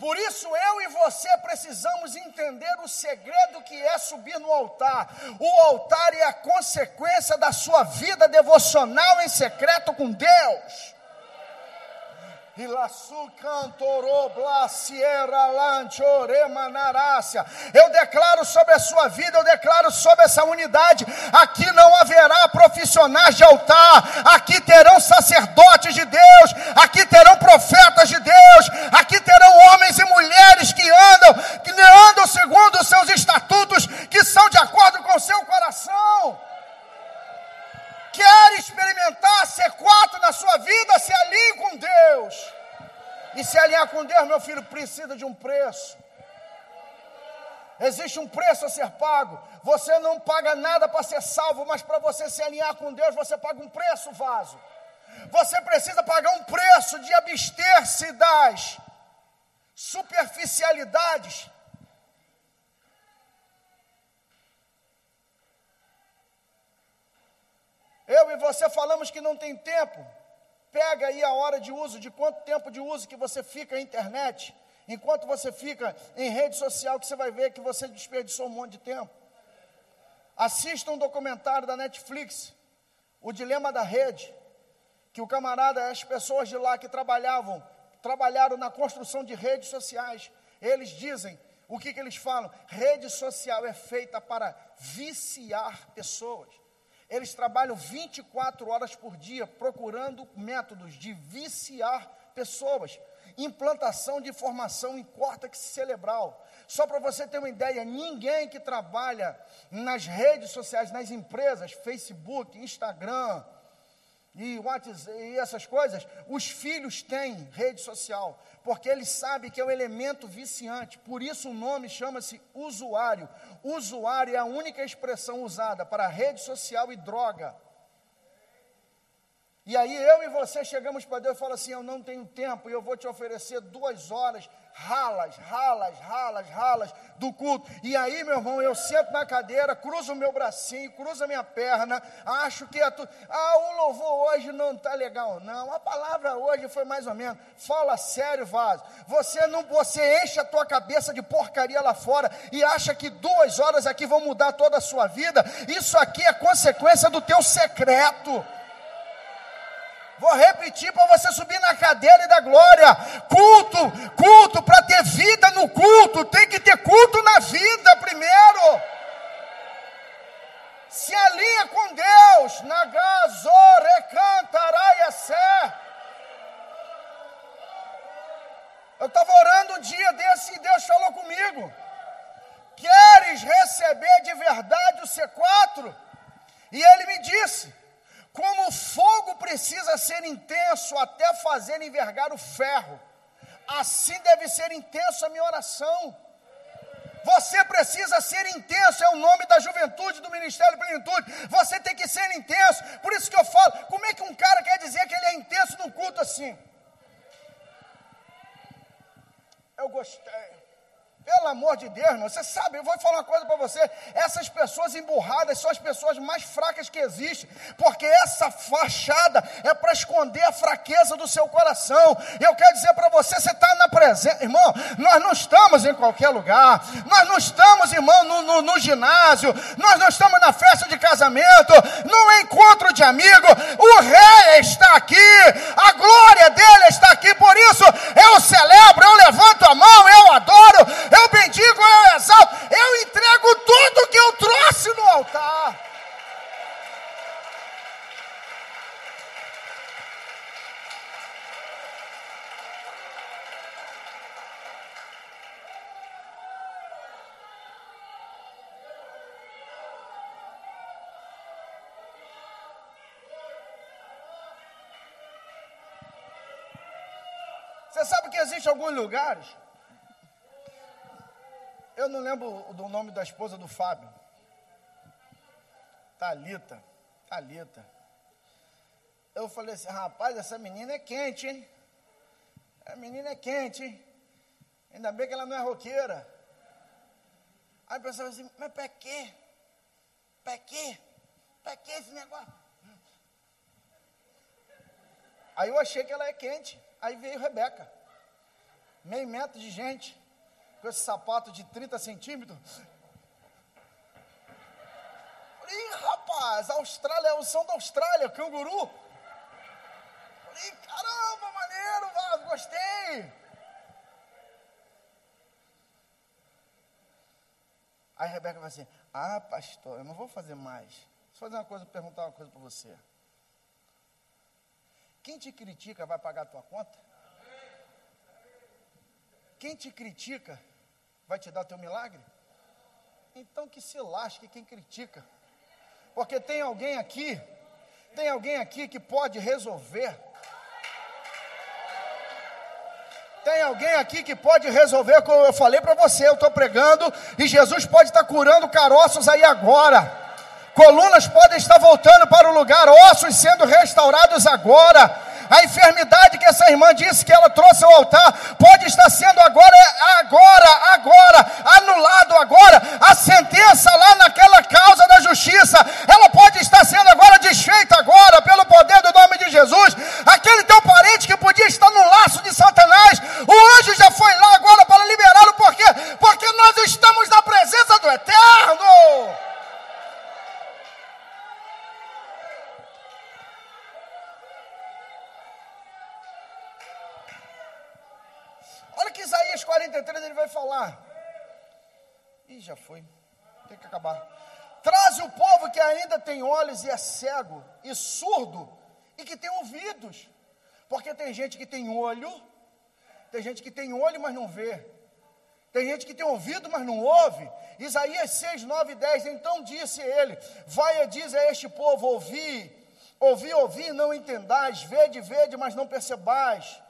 Por isso eu e você precisamos entender o segredo que é subir no altar. O altar é a consequência da sua vida devocional em secreto com Deus. Eu declaro sobre a sua vida, eu declaro sobre essa unidade. Aqui não haverá profissionais de altar, aqui terão sacerdotes de Deus, aqui terão profetas de Deus, aqui terão homens e mulheres que andam, que andam segundo os seus estatutos, que são de acordo com o seu coração. Quer experimentar ser quatro na sua vida? Se alinhe com Deus. E se alinhar com Deus, meu filho, precisa de um preço. Existe um preço a ser pago. Você não paga nada para ser salvo, mas para você se alinhar com Deus, você paga um preço, vaso. Você precisa pagar um preço de abster-se das superficialidades. Eu e você falamos que não tem tempo. Pega aí a hora de uso, de quanto tempo de uso que você fica na internet, enquanto você fica em rede social, que você vai ver que você desperdiçou um monte de tempo. Assista um documentário da Netflix, O Dilema da Rede, que o camarada, as pessoas de lá que trabalhavam, trabalharam na construção de redes sociais, eles dizem, o que, que eles falam? Rede social é feita para viciar pessoas. Eles trabalham 24 horas por dia procurando métodos de viciar pessoas. Implantação de informação em córtex cerebral. Só para você ter uma ideia, ninguém que trabalha nas redes sociais, nas empresas, Facebook, Instagram, e WhatsApp e essas coisas, os filhos têm rede social, porque eles sabem que é um elemento viciante, por isso o nome chama-se usuário. Usuário é a única expressão usada para rede social e droga. E aí eu e você chegamos para Deus e falamos assim: Eu não tenho tempo e eu vou te oferecer duas horas ralas, ralas, ralas, ralas do culto. E aí, meu irmão, eu sento na cadeira, cruzo o meu bracinho, cruzo a minha perna, acho que é tudo. Ah, o louvor hoje não está legal, não. A palavra hoje foi mais ou menos. Fala sério, vaso. Você não, você enche a tua cabeça de porcaria lá fora e acha que duas horas aqui vão mudar toda a sua vida. Isso aqui é consequência do teu secreto. Vou repetir para você subir na cadeira e da glória. Culto, culto, para ter vida no culto, tem que ter culto na vida primeiro. Se alinha com Deus. Nagazorecantaraiacé. Eu estava orando um dia desse e Deus falou comigo. Queres receber de verdade o C4? E ele me disse: como o fogo precisa ser intenso até fazer envergar o ferro, assim deve ser intenso a minha oração. Você precisa ser intenso, é o nome da juventude, do Ministério de Plenitude. Você tem que ser intenso. Por isso que eu falo, como é que um cara quer dizer que ele é intenso num culto assim? Eu gostei. Pelo amor de Deus, irmão, você sabe, eu vou falar uma coisa para você: essas pessoas emburradas são as pessoas mais fracas que existem, porque essa fachada é para esconder a fraqueza do seu coração. Eu quero dizer para você: você está na presença, irmão, nós não estamos em qualquer lugar, nós não estamos, irmão, no, no, no ginásio, nós não estamos na festa de casamento, no encontro de amigo, o rei está aqui, a glória dele está aqui, por isso eu celebro, eu levanto a mão, eu adoro, eu bendigo, eu exalto, eu entrego tudo que eu trouxe no altar. Você sabe que existem alguns lugares eu não lembro do nome da esposa do Fábio. Talita, Talita. Eu falei assim, rapaz, essa menina é quente, hein? A menina é quente, hein? Ainda bem que ela não é roqueira. Aí a pessoa assim, mas para quê? Para quê? Para quê esse negócio? Aí eu achei que ela é quente. Aí veio Rebeca. Meio metro de gente com esse sapato de 30 centímetros. Falei, rapaz, a Austrália é o som da Austrália, canguru. Falei, caramba, maneiro, Vasco, gostei. Aí a Rebeca vai assim: Ah, pastor, eu não vou fazer mais. Só fazer uma coisa, perguntar uma coisa para você. Quem te critica vai pagar a tua conta? Quem te critica vai te dar teu milagre? Então que se lasque quem critica. Porque tem alguém aqui, tem alguém aqui que pode resolver. Tem alguém aqui que pode resolver, como eu falei para você, eu estou pregando, e Jesus pode estar curando caroços aí agora. Colunas podem estar voltando para o lugar, ossos sendo restaurados agora a enfermidade que essa irmã disse que ela trouxe ao altar pode estar sendo agora, agora, agora, anulado agora. A sentença lá naquela causa da justiça, ela pode estar sendo agora desfeita agora pelo poder do nome de Jesus. Aquele teu parente que podia estar no laço de Satanás, o anjo já foi lá agora para liberá-lo, por quê? Porque nós estamos na presença do Eterno. 43 ele vai falar. Ih, já foi. Tem que acabar. Traz o povo que ainda tem olhos e é cego, e surdo, e que tem ouvidos. Porque tem gente que tem olho, tem gente que tem olho, mas não vê. Tem gente que tem ouvido, mas não ouve. Isaías 6, 9 e 10. Então disse ele: Vai e diz a este povo: Ouvi, ouvi, ouvi, não entendais, vede, vede, mas não percebais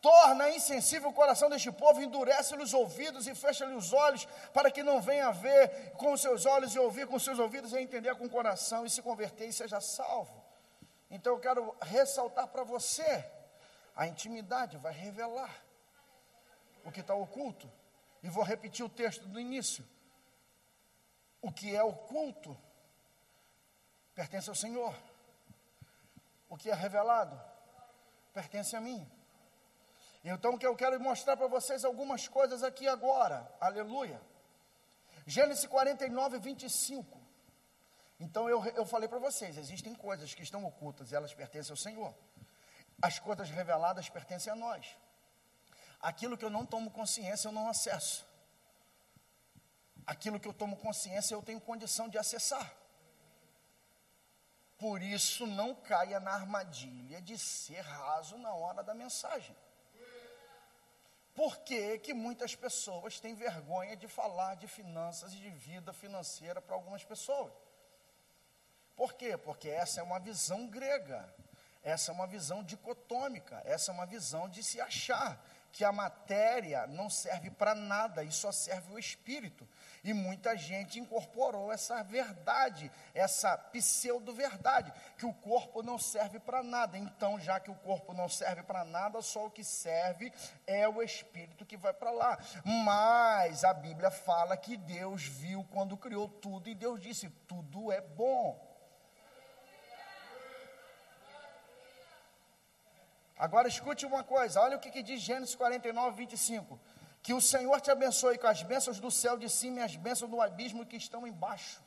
torna insensível o coração deste povo, endurece-lhe os ouvidos e fecha-lhe os olhos, para que não venha ver com os seus olhos e ouvir com os seus ouvidos e entender com o coração e se converter e seja salvo. Então eu quero ressaltar para você: a intimidade vai revelar o que está oculto. E vou repetir o texto do início. O que é oculto pertence ao Senhor. O que é revelado pertence a mim. Então, que eu quero mostrar para vocês algumas coisas aqui agora. Aleluia. Gênesis 49, 25. Então, eu, eu falei para vocês: existem coisas que estão ocultas e elas pertencem ao Senhor. As coisas reveladas pertencem a nós. Aquilo que eu não tomo consciência, eu não acesso. Aquilo que eu tomo consciência, eu tenho condição de acessar. Por isso, não caia na armadilha de ser raso na hora da mensagem. Por que, que muitas pessoas têm vergonha de falar de finanças e de vida financeira para algumas pessoas? Por quê? Porque essa é uma visão grega, essa é uma visão dicotômica, essa é uma visão de se achar que a matéria não serve para nada e só serve o espírito. E muita gente incorporou essa verdade, essa pseudo-verdade, que o corpo não serve para nada. Então, já que o corpo não serve para nada, só o que serve é o espírito que vai para lá. Mas a Bíblia fala que Deus viu quando criou tudo e Deus disse: tudo é bom. Agora escute uma coisa, olha o que, que diz Gênesis 49, 25. Que o Senhor te abençoe com as bênçãos do céu de cima e as bênçãos do abismo que estão embaixo.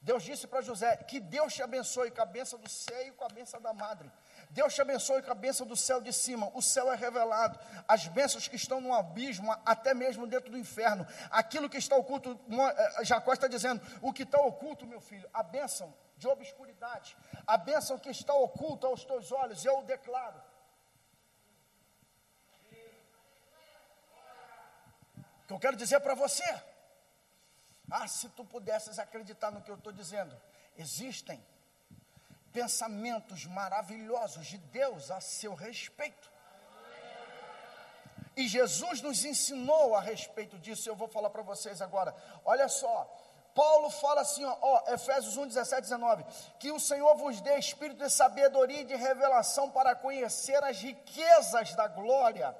Deus disse para José: Que Deus te abençoe com a bênção do céu e com a bênção da madre. Deus te abençoe com a bênção do céu de cima. O céu é revelado. As bênçãos que estão no abismo, até mesmo dentro do inferno. Aquilo que está oculto, eh, Jacó está dizendo: O que está oculto, meu filho, a bênção de obscuridade, a bênção que está oculta aos teus olhos, eu o declaro. que eu quero dizer para você. Ah, se tu pudesses acreditar no que eu estou dizendo, existem pensamentos maravilhosos de Deus a seu respeito. E Jesus nos ensinou a respeito disso, eu vou falar para vocês agora. Olha só, Paulo fala assim, ó, ó, Efésios 1, 17, 19: que o Senhor vos dê espírito de sabedoria e de revelação para conhecer as riquezas da glória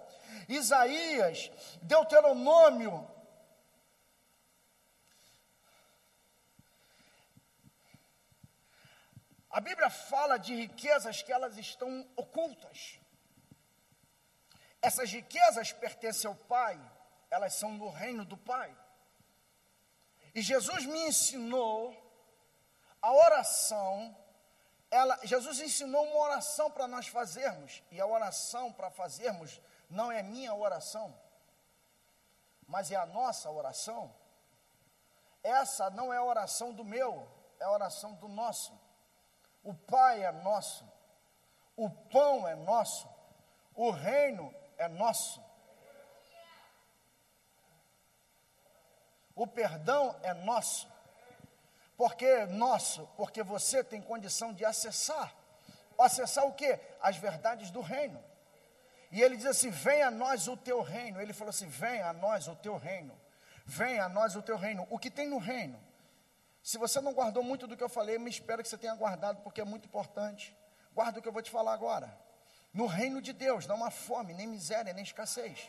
Isaías, Deuteronômio. A Bíblia fala de riquezas que elas estão ocultas. Essas riquezas pertencem ao Pai, elas são no reino do Pai. E Jesus me ensinou a oração, ela, Jesus ensinou uma oração para nós fazermos, e a oração para fazermos não é minha oração, mas é a nossa oração. essa não é a oração do meu, é a oração do nosso. O Pai é nosso, o pão é nosso, o reino é nosso. O perdão é nosso. Porque nosso, porque você tem condição de acessar. Acessar o quê? As verdades do reino. E ele diz assim: Venha a nós o teu reino. Ele falou assim: Venha a nós o teu reino. Venha a nós o teu reino. O que tem no reino? Se você não guardou muito do que eu falei, me espero que você tenha guardado, porque é muito importante. Guarda o que eu vou te falar agora. No reino de Deus não há fome, nem miséria, nem escassez.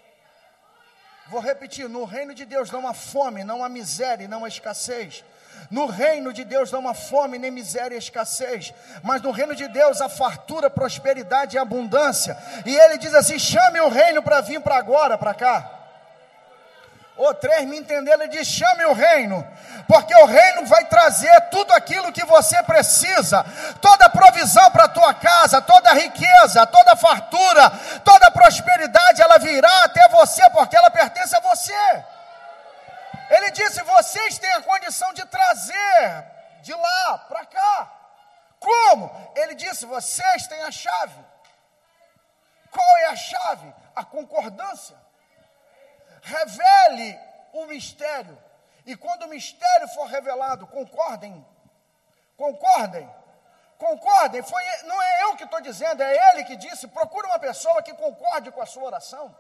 Vou repetir: no reino de Deus não há fome, não há miséria, não há escassez. No reino de Deus não há fome, nem miséria e escassez, mas no reino de Deus há fartura, prosperidade e abundância. E ele diz assim: chame o reino para vir para agora, para cá. O três me entenderam, ele diz: chame o reino, porque o reino vai trazer tudo aquilo que você precisa, toda provisão para a tua casa, toda riqueza, toda fartura, toda prosperidade, ela virá até você, porque ela pertence a você. Ele disse: vocês têm a condição de trazer de lá para cá. Como? Ele disse: vocês têm a chave. Qual é a chave? A concordância. Revele o mistério. E quando o mistério for revelado, concordem. Concordem. Concordem. Foi, não é eu que estou dizendo, é ele que disse: procure uma pessoa que concorde com a sua oração.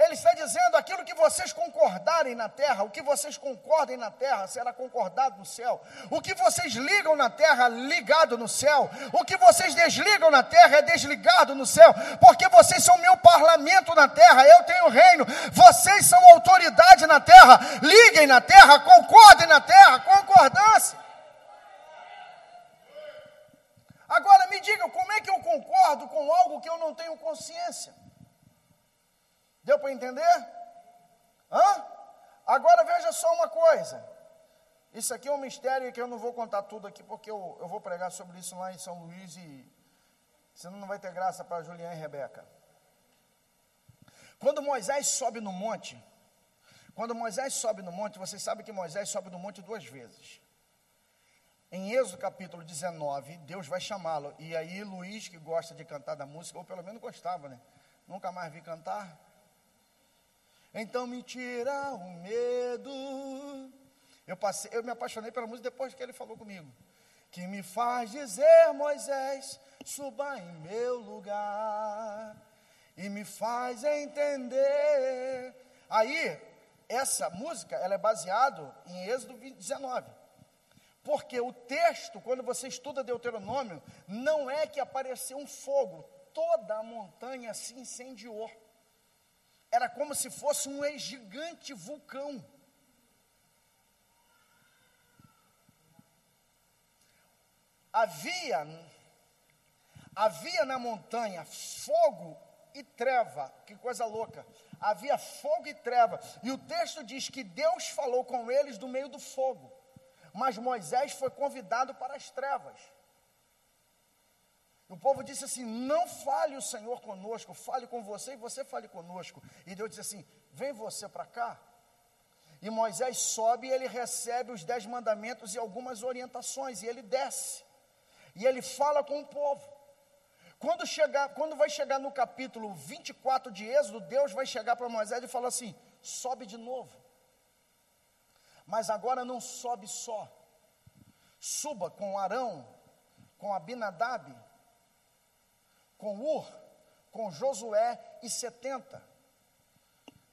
Ele está dizendo aquilo que vocês concordarem na terra, o que vocês concordem na terra será concordado no céu. O que vocês ligam na terra, ligado no céu. O que vocês desligam na terra é desligado no céu. Porque vocês são meu parlamento na terra, eu tenho reino. Vocês são autoridade na terra. Liguem na terra, concordem na terra, concordância. Agora me digam, como é que eu concordo com algo que eu não tenho consciência? Deu para entender? Hã? Agora veja só uma coisa. Isso aqui é um mistério que eu não vou contar tudo aqui, porque eu, eu vou pregar sobre isso lá em São Luís e senão não vai ter graça para Juliana e Rebeca. Quando Moisés sobe no monte, quando Moisés sobe no monte, vocês sabem que Moisés sobe no monte duas vezes. Em Êxodo capítulo 19, Deus vai chamá-lo. E aí Luiz, que gosta de cantar da música, ou pelo menos gostava, né? Nunca mais vi cantar. Então me tira o medo. Eu, passei, eu me apaixonei pela música depois que ele falou comigo. Que me faz dizer, Moisés, suba em meu lugar. E me faz entender. Aí, essa música, ela é baseada em Êxodo 19. Porque o texto, quando você estuda Deuteronômio, não é que apareceu um fogo, toda a montanha se incendiou era como se fosse um gigante vulcão. Havia, havia na montanha fogo e treva, que coisa louca. Havia fogo e treva. E o texto diz que Deus falou com eles do meio do fogo. Mas Moisés foi convidado para as trevas. O povo disse assim: Não fale o Senhor conosco, fale com você e você fale conosco. E Deus disse assim: Vem você para cá. E Moisés sobe e ele recebe os dez mandamentos e algumas orientações, e ele desce. E ele fala com o povo. Quando, chegar, quando vai chegar no capítulo 24 de Êxodo, Deus vai chegar para Moisés e falar assim: sobe de novo. Mas agora não sobe só. Suba com Arão, com Abinadab, com Ur, com Josué e 70.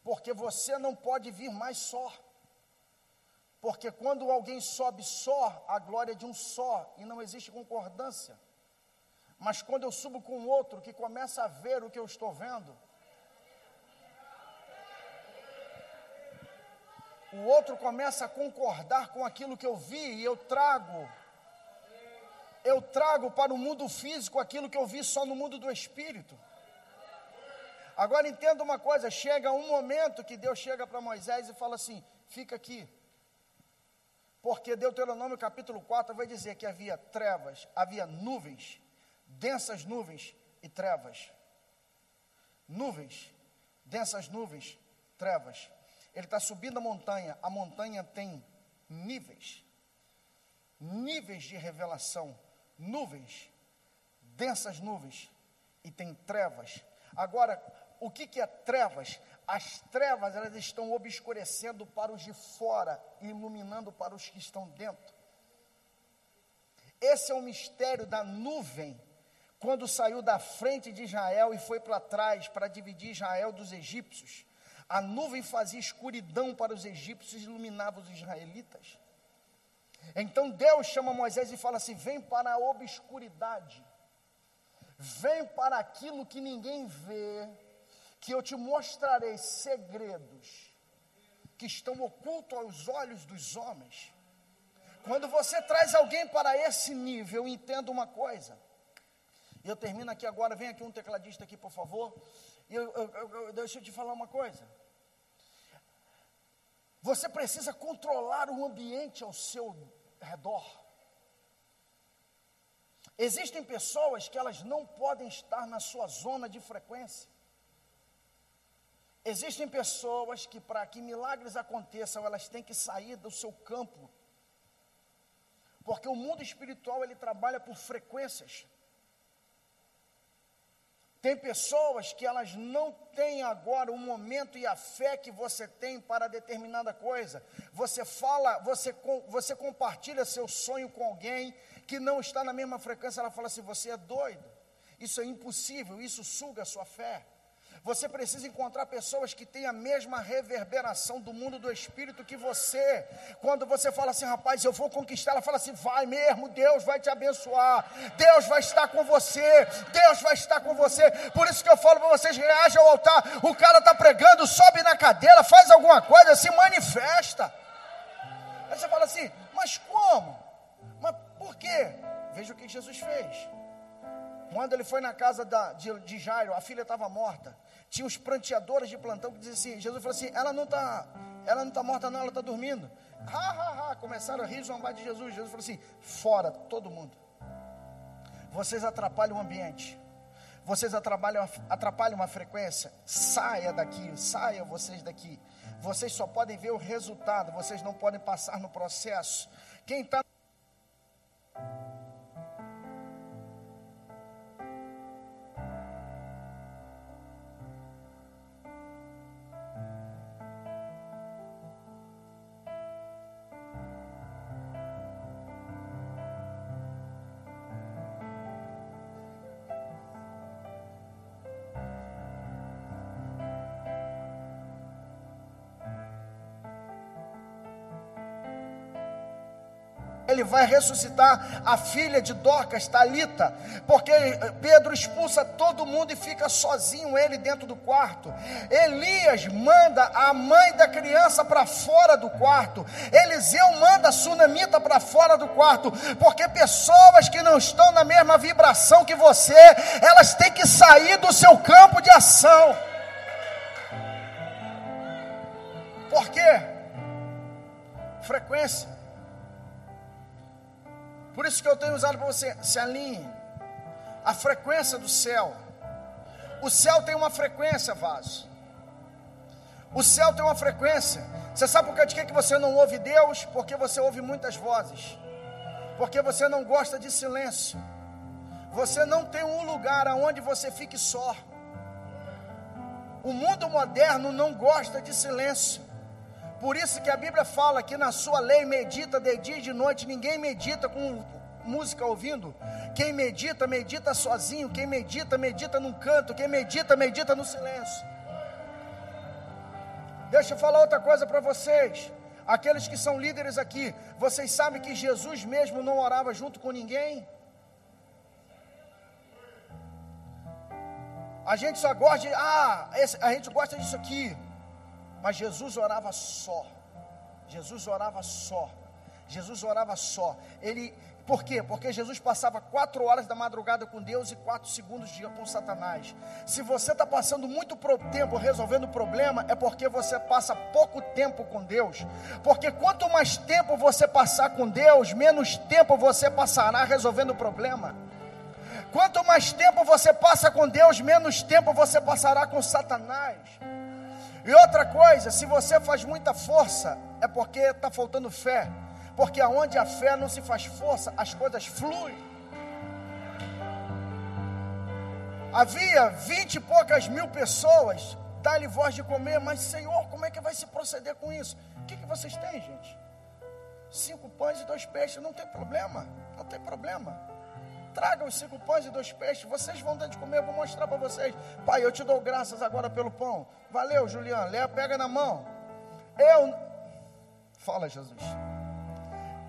Porque você não pode vir mais só. Porque quando alguém sobe só, a glória é de um só e não existe concordância. Mas quando eu subo com outro que começa a ver o que eu estou vendo, o outro começa a concordar com aquilo que eu vi e eu trago eu trago para o mundo físico aquilo que eu vi só no mundo do espírito. Agora entenda uma coisa: chega um momento que Deus chega para Moisés e fala assim: fica aqui. Porque Deuteronômio capítulo 4 vai dizer que havia trevas, havia nuvens, densas nuvens e trevas. Nuvens, densas nuvens, trevas. ele está subindo a montanha, a montanha tem níveis, níveis de revelação, nuvens, densas nuvens, e tem trevas. Agora, o que, que é trevas? As trevas elas estão obscurecendo para os de fora e iluminando para os que estão dentro. Esse é o mistério da nuvem, quando saiu da frente de Israel e foi para trás para dividir Israel dos egípcios. A nuvem fazia escuridão para os egípcios e iluminava os israelitas. Então Deus chama Moisés e fala assim: vem para a obscuridade, vem para aquilo que ninguém vê, que eu te mostrarei segredos que estão ocultos aos olhos dos homens. Quando você traz alguém para esse nível, entenda uma coisa. E eu termino aqui agora, vem aqui um tecladista aqui, por favor. E eu, eu, eu, deixa eu te falar uma coisa. Você precisa controlar o ambiente ao seu redor. Existem pessoas que elas não podem estar na sua zona de frequência. Existem pessoas que, para que milagres aconteçam, elas têm que sair do seu campo. Porque o mundo espiritual ele trabalha por frequências. Tem pessoas que elas não têm agora o momento e a fé que você tem para determinada coisa. Você fala, você, você compartilha seu sonho com alguém que não está na mesma frequência, ela fala assim: você é doido, isso é impossível, isso suga a sua fé. Você precisa encontrar pessoas que têm a mesma reverberação do mundo do espírito que você. Quando você fala assim, rapaz, eu vou conquistar, ela fala assim, vai mesmo, Deus vai te abençoar, Deus vai estar com você, Deus vai estar com você. Por isso que eu falo para vocês, reaja ao altar. O cara está pregando, sobe na cadeira, faz alguma coisa, se manifesta. Aí você fala assim, mas como? Mas por quê? Veja o que Jesus fez. Quando ele foi na casa da, de, de Jairo, a filha estava morta. Tinha os pranteadores de plantão que diziam assim: Jesus falou assim: ela não está ela não tá morta, não, ela está dormindo. Ha, ha, ha. Começaram a rir zombar de Jesus. Jesus falou assim: fora, todo mundo. Vocês atrapalham o ambiente. Vocês atrapalham, atrapalham a frequência. Saia daqui, saia vocês daqui. Vocês só podem ver o resultado, vocês não podem passar no processo. Quem está ele vai ressuscitar a filha de Dorcas, Talita, porque Pedro expulsa todo mundo e fica sozinho ele dentro do quarto. Elias manda a mãe da criança para fora do quarto. Eliseu manda a sunamita para fora do quarto, porque pessoas que não estão na mesma vibração que você, elas têm que sair do seu campo de ação. Por quê? Frequência. Por isso que eu tenho usado para você, se alinhe. A frequência do céu. O céu tem uma frequência, vaso. O céu tem uma frequência. Você sabe por que, de que você não ouve Deus? Porque você ouve muitas vozes. Porque você não gosta de silêncio. Você não tem um lugar aonde você fique só. O mundo moderno não gosta de silêncio. Por isso que a Bíblia fala que na sua lei medita de dia e de noite, ninguém medita com música ouvindo. Quem medita, medita sozinho. Quem medita, medita num canto. Quem medita, medita no silêncio. Deixa eu falar outra coisa para vocês. Aqueles que são líderes aqui, vocês sabem que Jesus mesmo não orava junto com ninguém? A gente só gosta de, ah, esse, a gente gosta disso aqui. Mas Jesus orava só. Jesus orava só. Jesus orava só. Ele, por quê? Porque Jesus passava quatro horas da madrugada com Deus e quatro segundos dia com Satanás. Se você está passando muito tempo resolvendo o problema, é porque você passa pouco tempo com Deus. Porque quanto mais tempo você passar com Deus, menos tempo você passará resolvendo o problema. Quanto mais tempo você passa com Deus, menos tempo você passará com Satanás. E outra coisa, se você faz muita força, é porque está faltando fé. Porque aonde a fé não se faz força, as coisas fluem. Havia vinte e poucas mil pessoas, dá-lhe voz de comer, mas Senhor, como é que vai se proceder com isso? O que, que vocês têm, gente? Cinco pães e dois peixes, não tem problema, não tem problema. Tragam os cinco pães e dois peixes, vocês vão dar de comer, eu vou mostrar para vocês. Pai, eu te dou graças agora pelo pão. Valeu, Juliano, Lea, pega na mão. Eu, fala Jesus,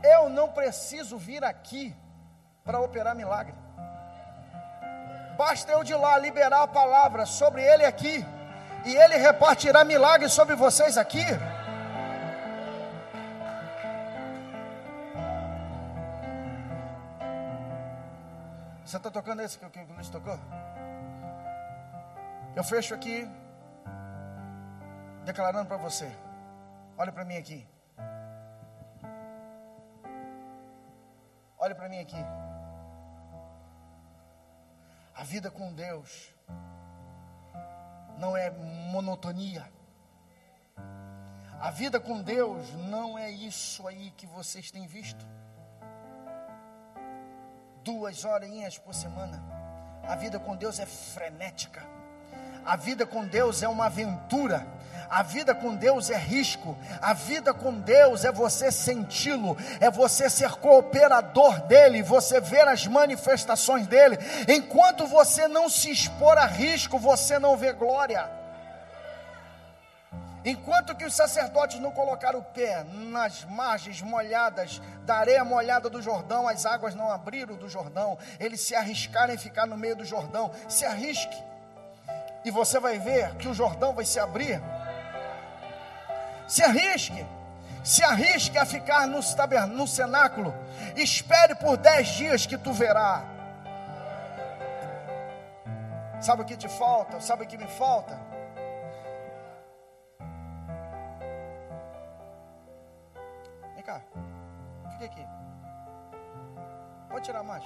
eu não preciso vir aqui para operar milagre. Basta eu de lá liberar a palavra sobre ele aqui, e ele repartirá milagres sobre vocês aqui. Você está tocando esse que o Luiz tocou? Eu fecho aqui, declarando para você. Olha para mim aqui. Olha para mim aqui. A vida com Deus não é monotonia. A vida com Deus não é isso aí que vocês têm visto. Duas horinhas por semana. A vida com Deus é frenética. A vida com Deus é uma aventura. A vida com Deus é risco. A vida com Deus é você senti-lo, é você ser cooperador dele, você ver as manifestações dele. Enquanto você não se expor a risco, você não vê glória. Enquanto que os sacerdotes não colocaram o pé nas margens molhadas da areia molhada do Jordão, as águas não abriram do Jordão, eles se arriscaram em ficar no meio do Jordão. Se arrisque, e você vai ver que o Jordão vai se abrir se arrisque. Se arrisque a ficar no, no cenáculo. Espere por dez dias que tu verá. Sabe o que te falta? Sabe o que me falta? Cá. Fica aqui. Pode tirar mais.